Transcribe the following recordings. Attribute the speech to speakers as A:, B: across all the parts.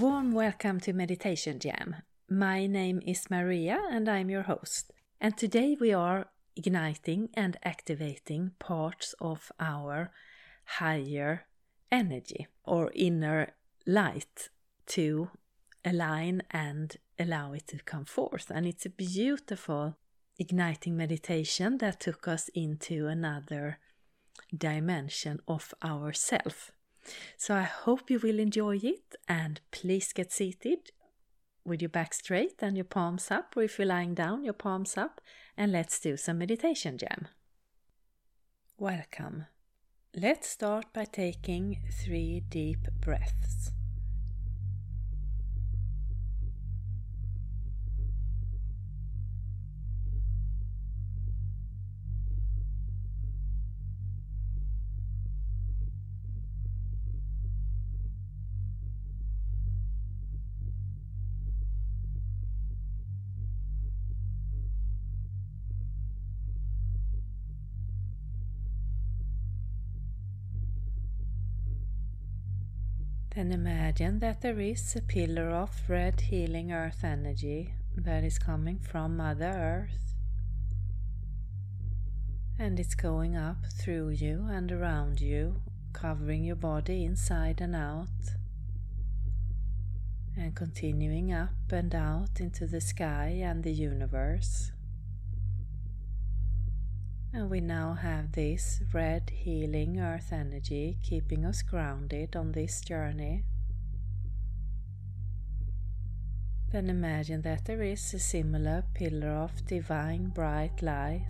A: warm welcome to Meditation Jam. My name is Maria and I'm your host. And today we are igniting and activating parts of our higher energy or inner light to align and allow it to come forth. And it's a beautiful igniting meditation that took us into another dimension of ourself. So I hope you will enjoy it and please get seated with your back straight and your palms up, or if you're lying down, your palms up, and let's do some meditation jam. Welcome. Let's start by taking three deep breaths. Imagine that there is a pillar of red healing earth energy that is coming from Mother Earth. And it's going up through you and around you, covering your body inside and out, and continuing up and out into the sky and the universe. And we now have this red healing earth energy keeping us grounded on this journey. Then imagine that there is a similar pillar of divine bright light,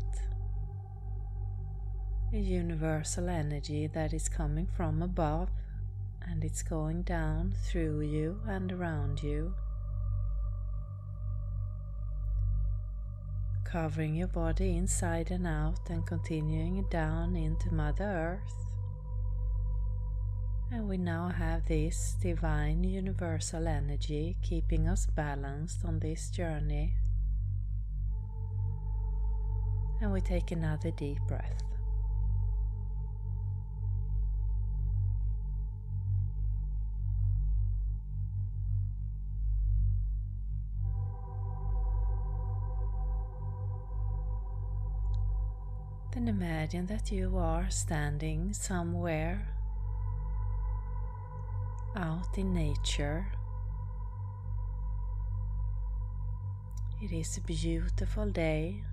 A: a universal energy that is coming from above and it's going down through you and around you. covering your body inside and out and continuing down into Mother Earth. And we now have this divine universal energy keeping us balanced on this journey. And we take another deep breath. Then imagine that you are standing somewhere out in nature. It is a beautiful day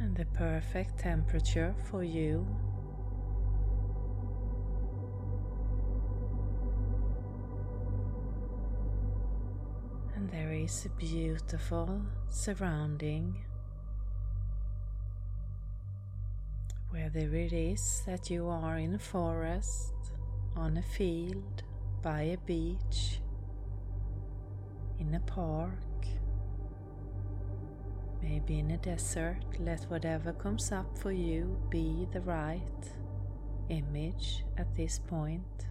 A: and the perfect temperature for you. And there is a beautiful surrounding whether it is that you are in a forest, on a field, by a beach, in a park, maybe in a desert, let whatever comes up for you be the right image at this point.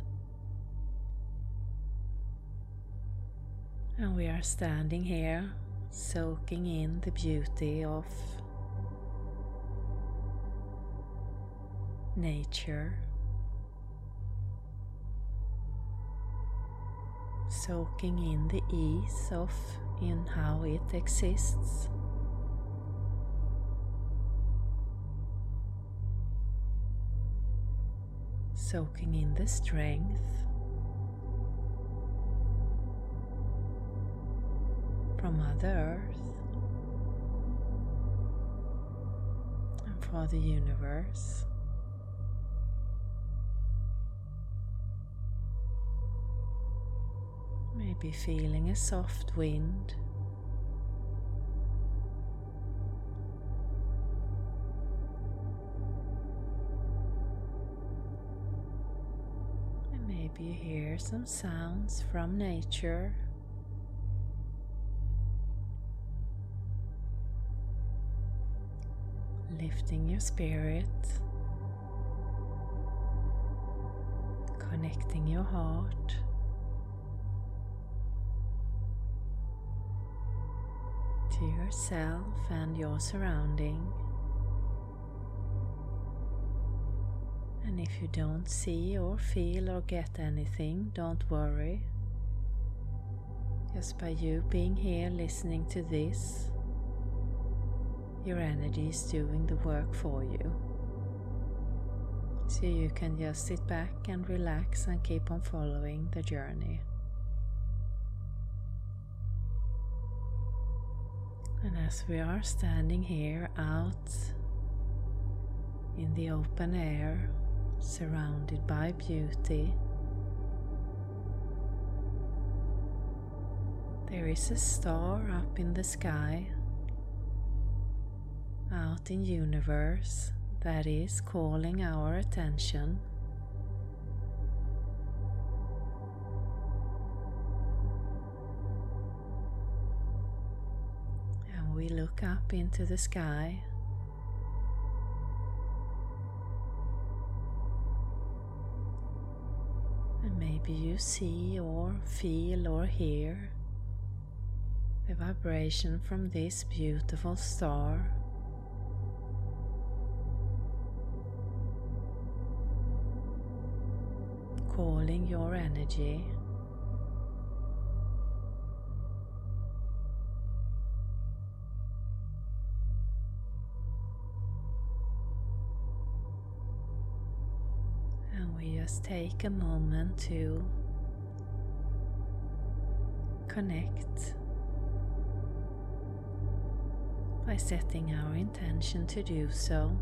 A: And we are standing here soaking in the beauty of nature, soaking in the ease of in how it exists. Soaking in the strength from Mother Earth and for the universe. Maybe feeling a soft wind. And maybe you hear some sounds from nature. Lifting your spirit, connecting your heart. To yourself and your surrounding. And if you don't see or feel or get anything, don't worry. Just by you being here listening to this, your energy is doing the work for you. So you can just sit back and relax and keep on following the journey. And as we are standing here out in the open air, surrounded by beauty, there is a star up in the sky, out in universe that is calling our attention. We look up into the sky. And maybe you see or feel or hear the vibration from this beautiful star. calling your energy. Just take a moment to connect by setting our intention to do so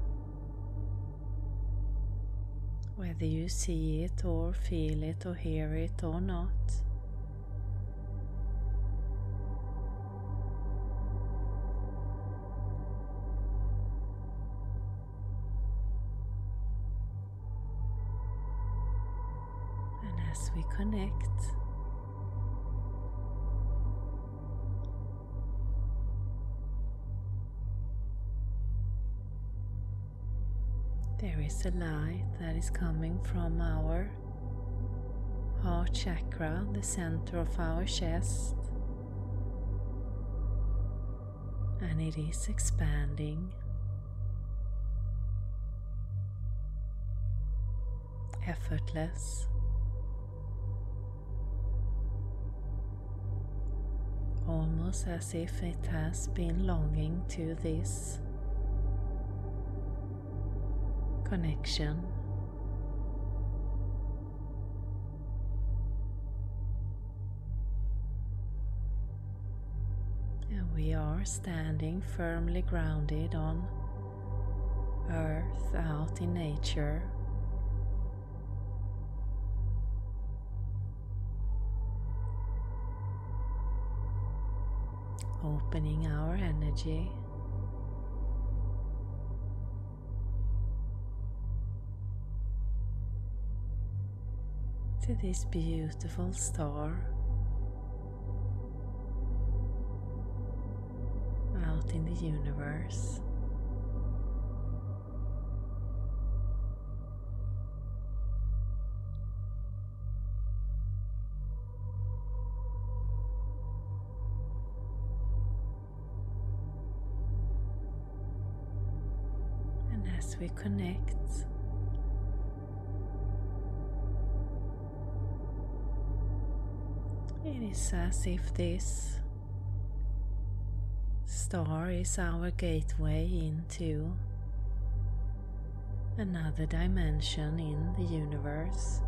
A: whether you see it or feel it or hear it or not. Is a light that is coming from our heart chakra, the center of our chest, and it is expanding. Effortless, almost as if it has been longing to this connection. And we are standing firmly grounded on earth out in nature. Opening our energy. To this beautiful star out in the universe. And as we connect is as if this star is our gateway into another dimension in the universe.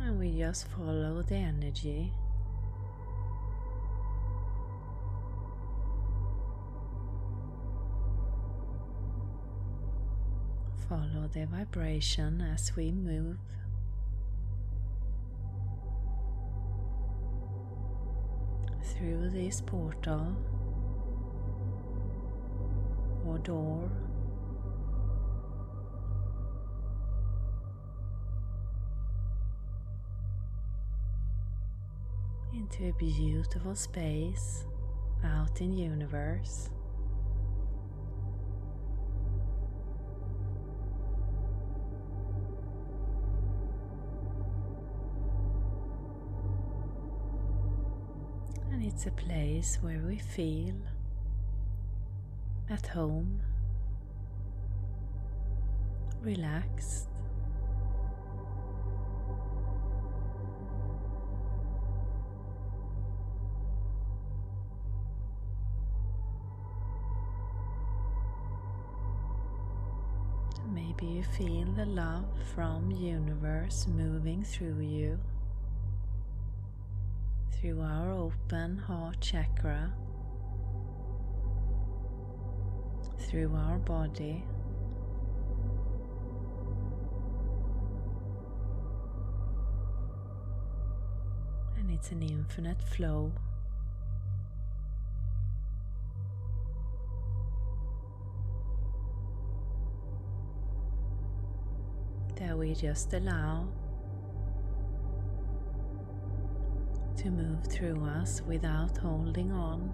A: And we just follow the energy. Follow the vibration as we move through this portal or door. Into a beautiful space out in universe. It's a place where we feel at home relaxed. Maybe you feel the love from universe moving through you, through our open heart chakra, through our body. And it's an infinite flow that we just allow to move through us without holding on,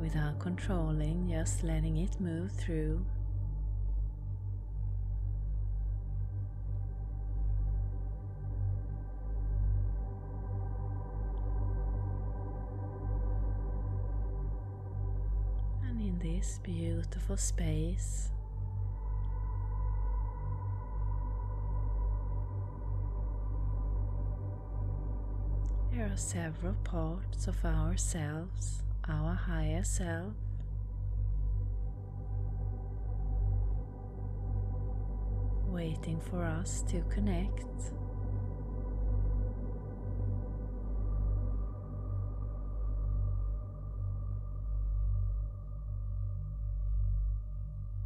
A: without controlling, just letting it move through. And in this beautiful space, are several parts of ourselves, our higher self. Waiting for us to connect.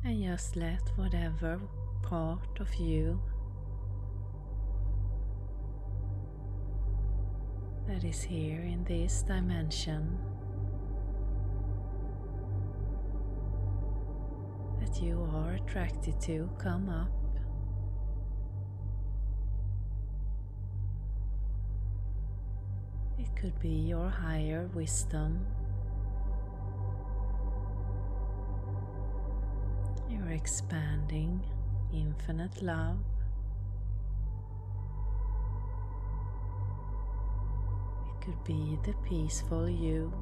A: And just let whatever part of you is here in this dimension that you are attracted to come up. It could be your higher wisdom, your expanding infinite love. Could be the peaceful you.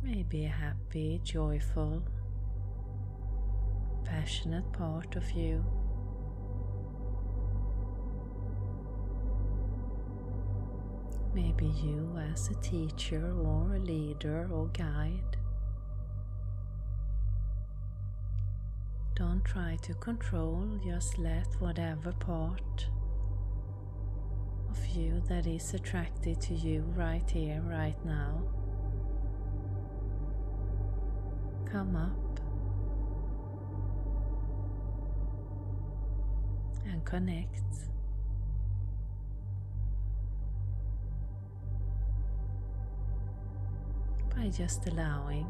A: Maybe a happy, joyful, passionate part of you. Maybe you as a teacher or a leader or guide. Don't try to control, just let whatever part of you that is attracted to you right here, right now, come up and connect. By just allowing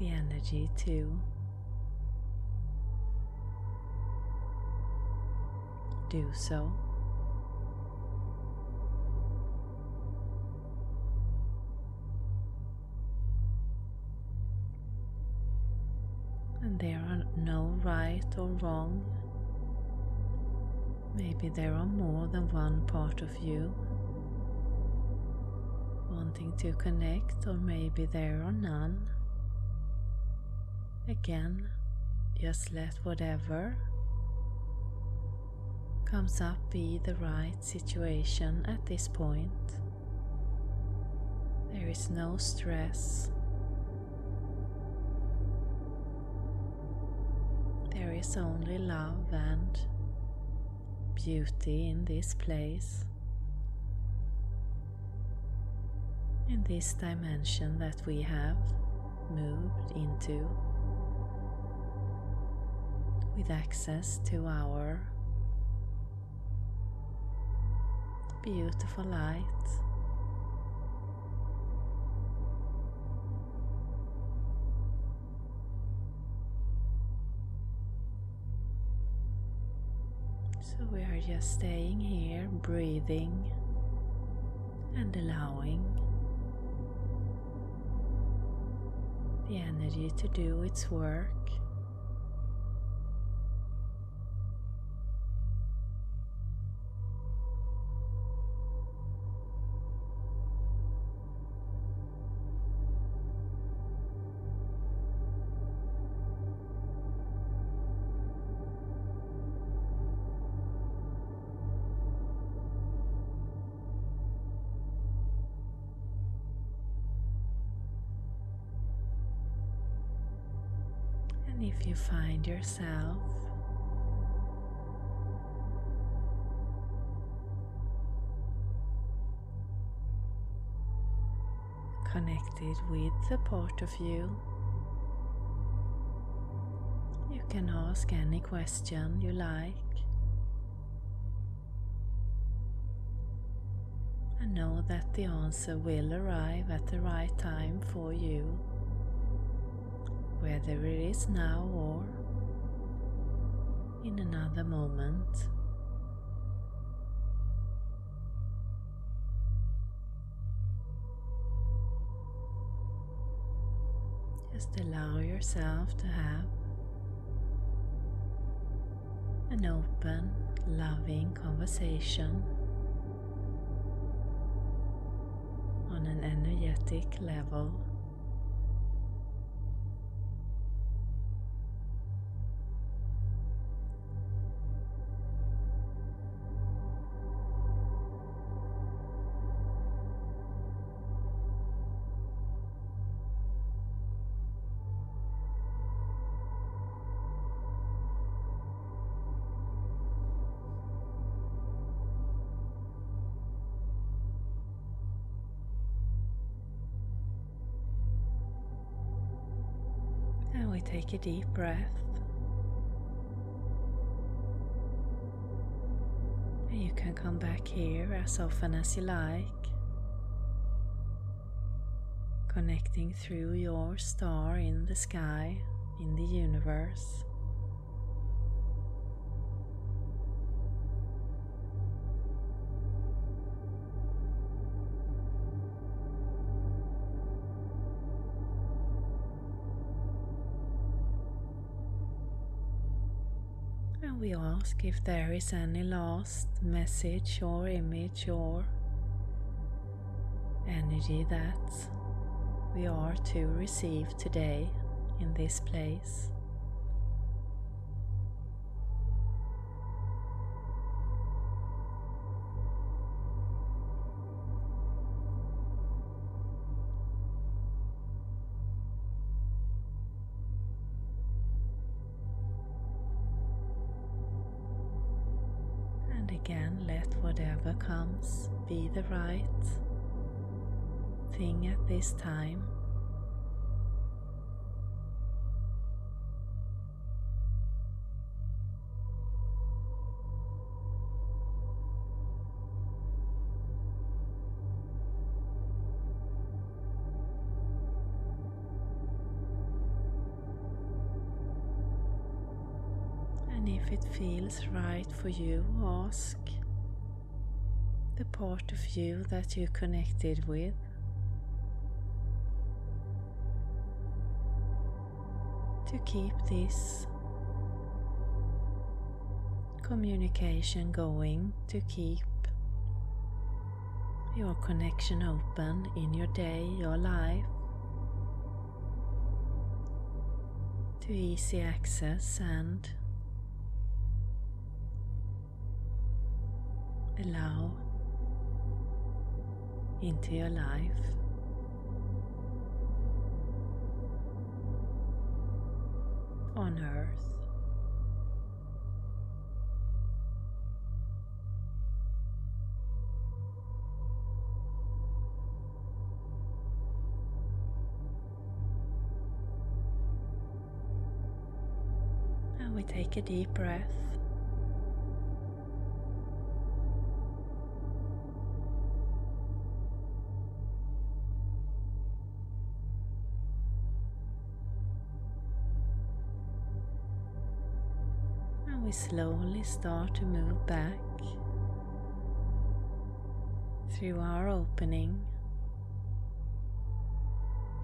A: the energy to do so. And there are no right or wrong. Maybe there are more than one part of you wanting to connect, or maybe there are none. Again, just let whatever comes up be the right situation at this point. There is no stress. There is only love and beauty in this place, in this dimension that we have moved into with access to our beautiful light. So we are just staying here, breathing and allowing the energy to do its work. If you find yourself connected with the part of you, you can ask any question you like. And know that the answer will arrive at the right time for you, whether it is now or in another moment. Just allow yourself to have an open, loving conversation on an energetic level. We take a deep breath. And you can come back here as often as you like, connecting through your star in the sky, in the universe. Ask if there is any last message or image or energy that we are to receive today in this place. Again, let whatever comes be the right thing at this time. Feels right for you, ask the part of you that you connected with. To keep this communication going, to keep your connection open in your day, your life, to easy access and allow into your life. On earth. And we take a deep breath. We slowly start to move back through our opening,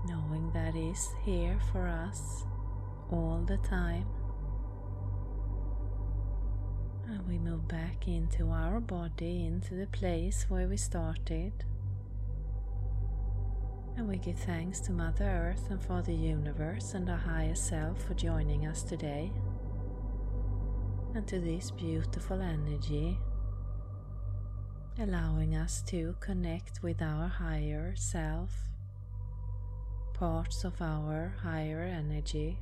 A: knowing that is here for us all the time. And we move back into our body, into the place where we started. And we give thanks to Mother Earth and for the universe and our higher self for joining us today and to this beautiful energy, allowing us to connect with our higher self, parts of our higher energy.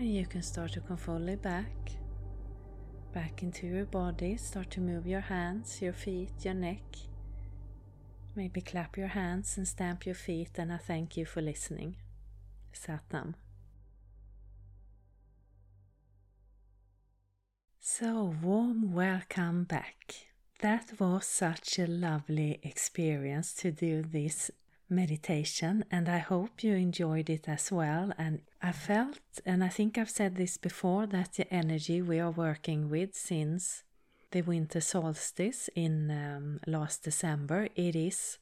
A: And you can start to come fully back, back into your body. Start to move your hands, your feet, your neck. Maybe clap your hands and stamp your feet, and I thank you for listening. Satnam. So, warm welcome back. That was such a lovely experience to do this meditation, and I hope you enjoyed it as well. And I felt, and I think I've said this before, that the energy we are working with since the winter solstice in um, last December, it is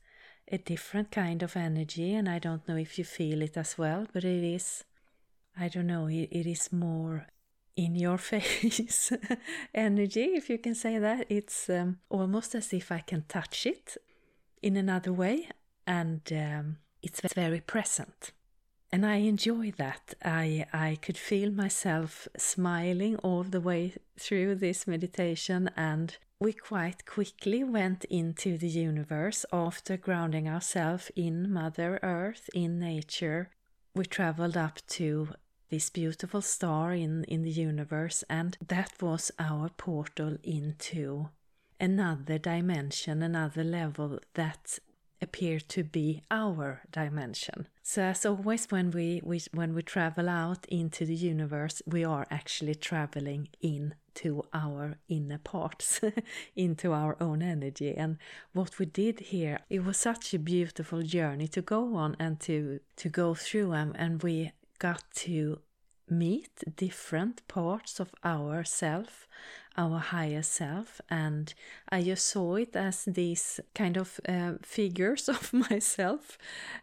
A: a different kind of energy, and I don't know if you feel it as well, but it is, I don't know, it, it is more in your face energy, if you can say that. It's um, almost as if I can touch it in another way and um, it's very present. And I enjoy that. I, I could feel myself smiling all the way through this meditation, and we quite quickly went into the universe after grounding ourselves in Mother Earth, in nature. We traveled up to this beautiful star in, in the universe, and that was our portal into another dimension, another level that appear to be our dimension. So as always when we, we when we travel out into the universe, we are actually traveling into our inner parts, into our own energy. And what we did here, it was such a beautiful journey to go on and to to go through them and we got to meet different parts of ourself our higher self and i just saw it as these kind of uh, figures of myself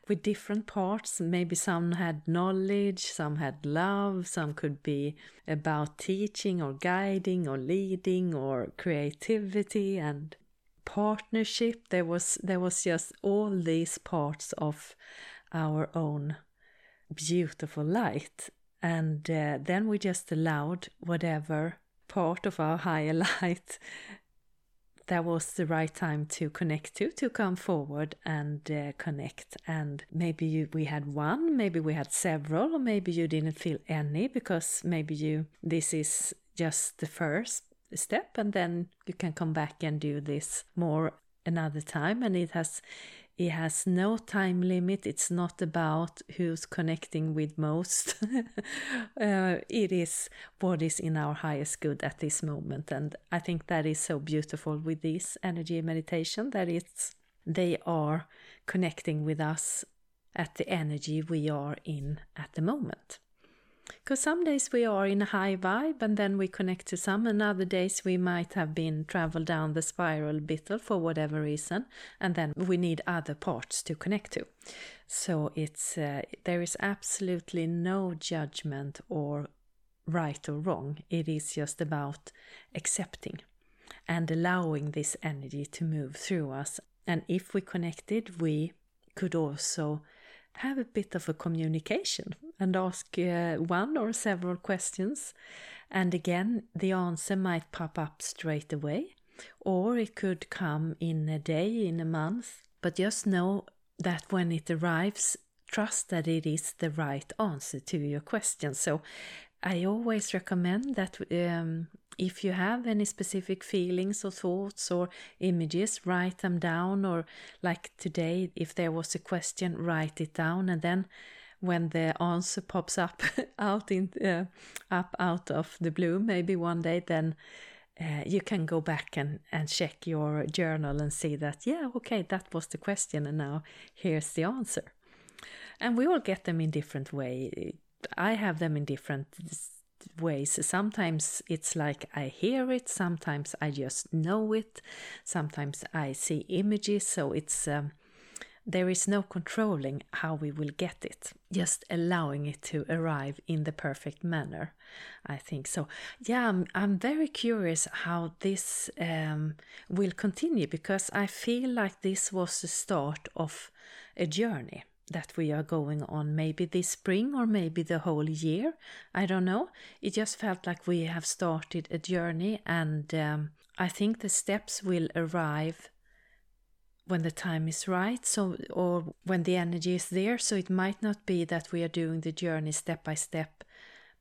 A: with different parts. Maybe some had knowledge some had love some could be about teaching or guiding or leading or creativity and partnership. There was there was just all these parts of our own beautiful light. And uh, then we just allowed whatever part of our higher light. That was the right time to connect to to come forward and uh, connect. And maybe you, we had one maybe we had several or maybe you didn't feel any because maybe you this is just the first step and then you can come back and do this more another time. And it has it has no time limit. It's not about who's connecting with most. uh, it is what is in our highest good at this moment. And I think that is so beautiful with this energy meditation that it's they are connecting with us at the energy we are in at the moment. Because some days we are in a high vibe and then we connect to some, and other days we might have been traveled down the spiral a bit for whatever reason, and then we need other parts to connect to. So it's uh, there is absolutely no judgment or right or wrong. It is just about accepting and allowing this energy to move through us. And if we connected, we could also have a bit of a communication and ask uh, one or several questions. And again, the answer might pop up straight away, or it could come in a day, in a month. But just know that when it arrives, trust that it is the right answer to your question. So I always recommend that um, if you have any specific feelings or thoughts or images, write them down. Or, like today, if there was a question, write it down. And then when the answer pops up out in uh, up out of the blue, maybe one day, then uh, you can go back and, and check your journal and see that, yeah, okay, that was the question, and now here's the answer. And we all get them in different way. I have them in different ways. Sometimes it's like I hear it, sometimes I just know it, sometimes I see images. So it's um, there is no controlling how we will get it, just allowing it to arrive in the perfect manner. I think so. Yeah, I'm, I'm very curious how this um, will continue because I feel like this was the start of a journey that we are going on maybe this spring or maybe the whole year. I don't know. It just felt like we have started a journey, and um, I think the steps will arrive when the time is right so or when the energy is there so it might not be that we are doing the journey step by step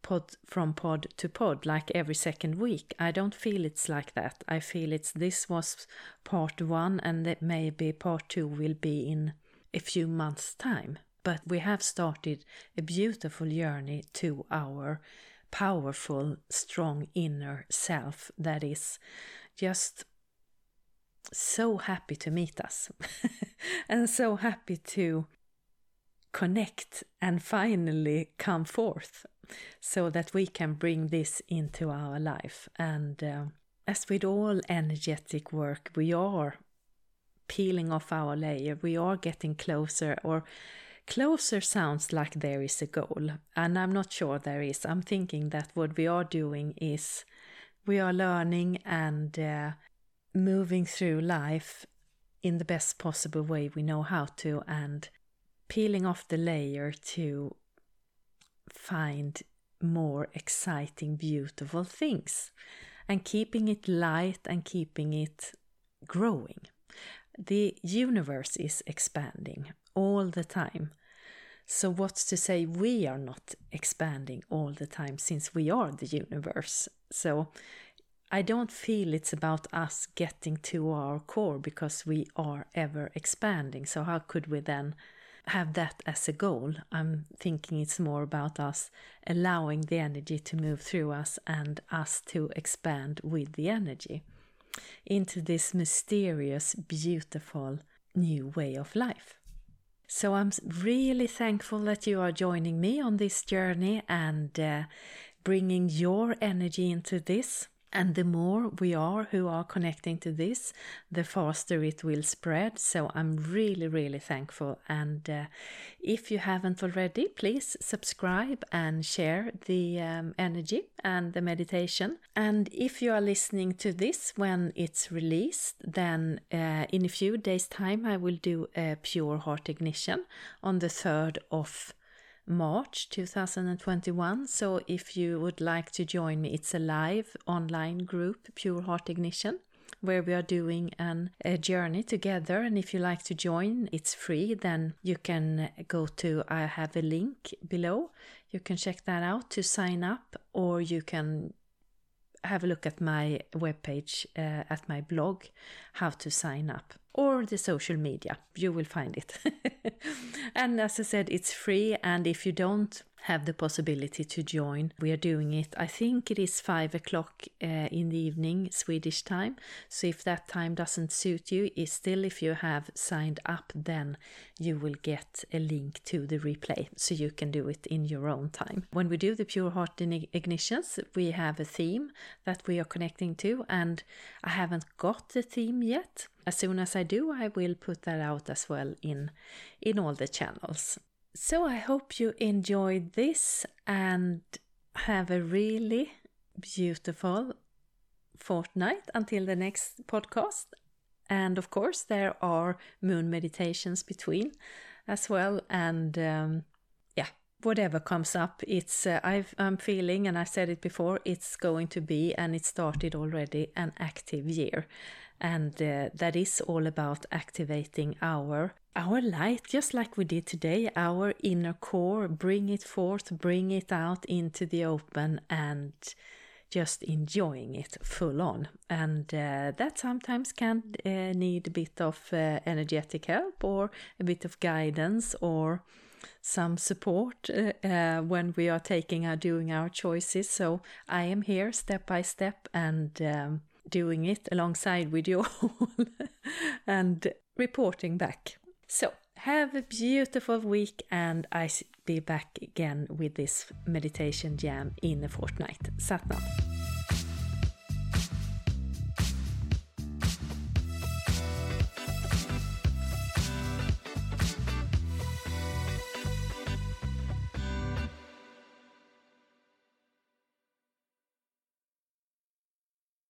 A: pod from pod to pod like every second week. I don't feel it's like that. I feel it's this was part one and that maybe part two will be in a few months' time. But we have started a beautiful journey to our powerful, strong inner self that is just so happy to meet us and so happy to connect and finally come forth so that we can bring this into our life. And uh, as with all energetic work, we are peeling off our layer, we are getting closer, or closer sounds like there is a goal. And I'm not sure there is. I'm thinking that what we are doing is we are learning and uh, moving through life in the best possible way we know how to and peeling off the layer to find more exciting, beautiful things and keeping it light and keeping it growing. The universe is expanding all the time. So, what's to say we are not expanding all the time since we are the universe? So, I don't feel it's about us getting to our core because we are ever expanding. So, how could we then have that as a goal? I'm thinking it's more about us allowing the energy to move through us and us to expand with the energy into this mysterious, beautiful new way of life. So I'm really thankful that you are joining me on this journey and uh, bringing your energy into this. And the more we are who are connecting to this, the faster it will spread. So I'm really, really thankful. And uh, if you haven't already, please subscribe and share the um, energy and the meditation. And if you are listening to this when it's released, then uh, in a few days' time, I will do a pure heart ignition on the 3rd of March 2021. So if you would like to join me, it's a live online group, Pure Heart Ignition, where we are doing an, a journey together. And if you like to join, it's free. Then you can go to, I have a link below. You can check that out to sign up, or you can have a look at my webpage, uh, at my blog, how to sign up or the social media. You will find it. and as I said, it's free. And if you don't have the possibility to join. We are doing it, I think it is five o'clock uh, in the evening, Swedish time. So if that time doesn't suit you, is still if you have signed up, then you will get a link to the replay so you can do it in your own time. When we do the Pure Heart Ignitions, we have a theme that we are connecting to, and I haven't got the theme yet. As soon as I do, I will put that out as well in in all the channels. So I hope you enjoyed this and have a really beautiful fortnight until the next podcast. And of course, there are moon meditations between as well. And um, yeah, whatever comes up, it's uh, i am feeling, and I've said it before, it's going to be, and it started already, an active year and uh, that is all about activating our our light just like we did today our inner core. Bring it forth bring it out into the open and just enjoying it full on. And uh, that sometimes can uh, need a bit of uh, energetic help or a bit of guidance or some support uh, uh, when we are taking our doing our choices. So i am here step by step and um, doing it alongside with you all and reporting back. So, have a beautiful week, and I'll be back again with this meditation jam in a fortnight. Satnam.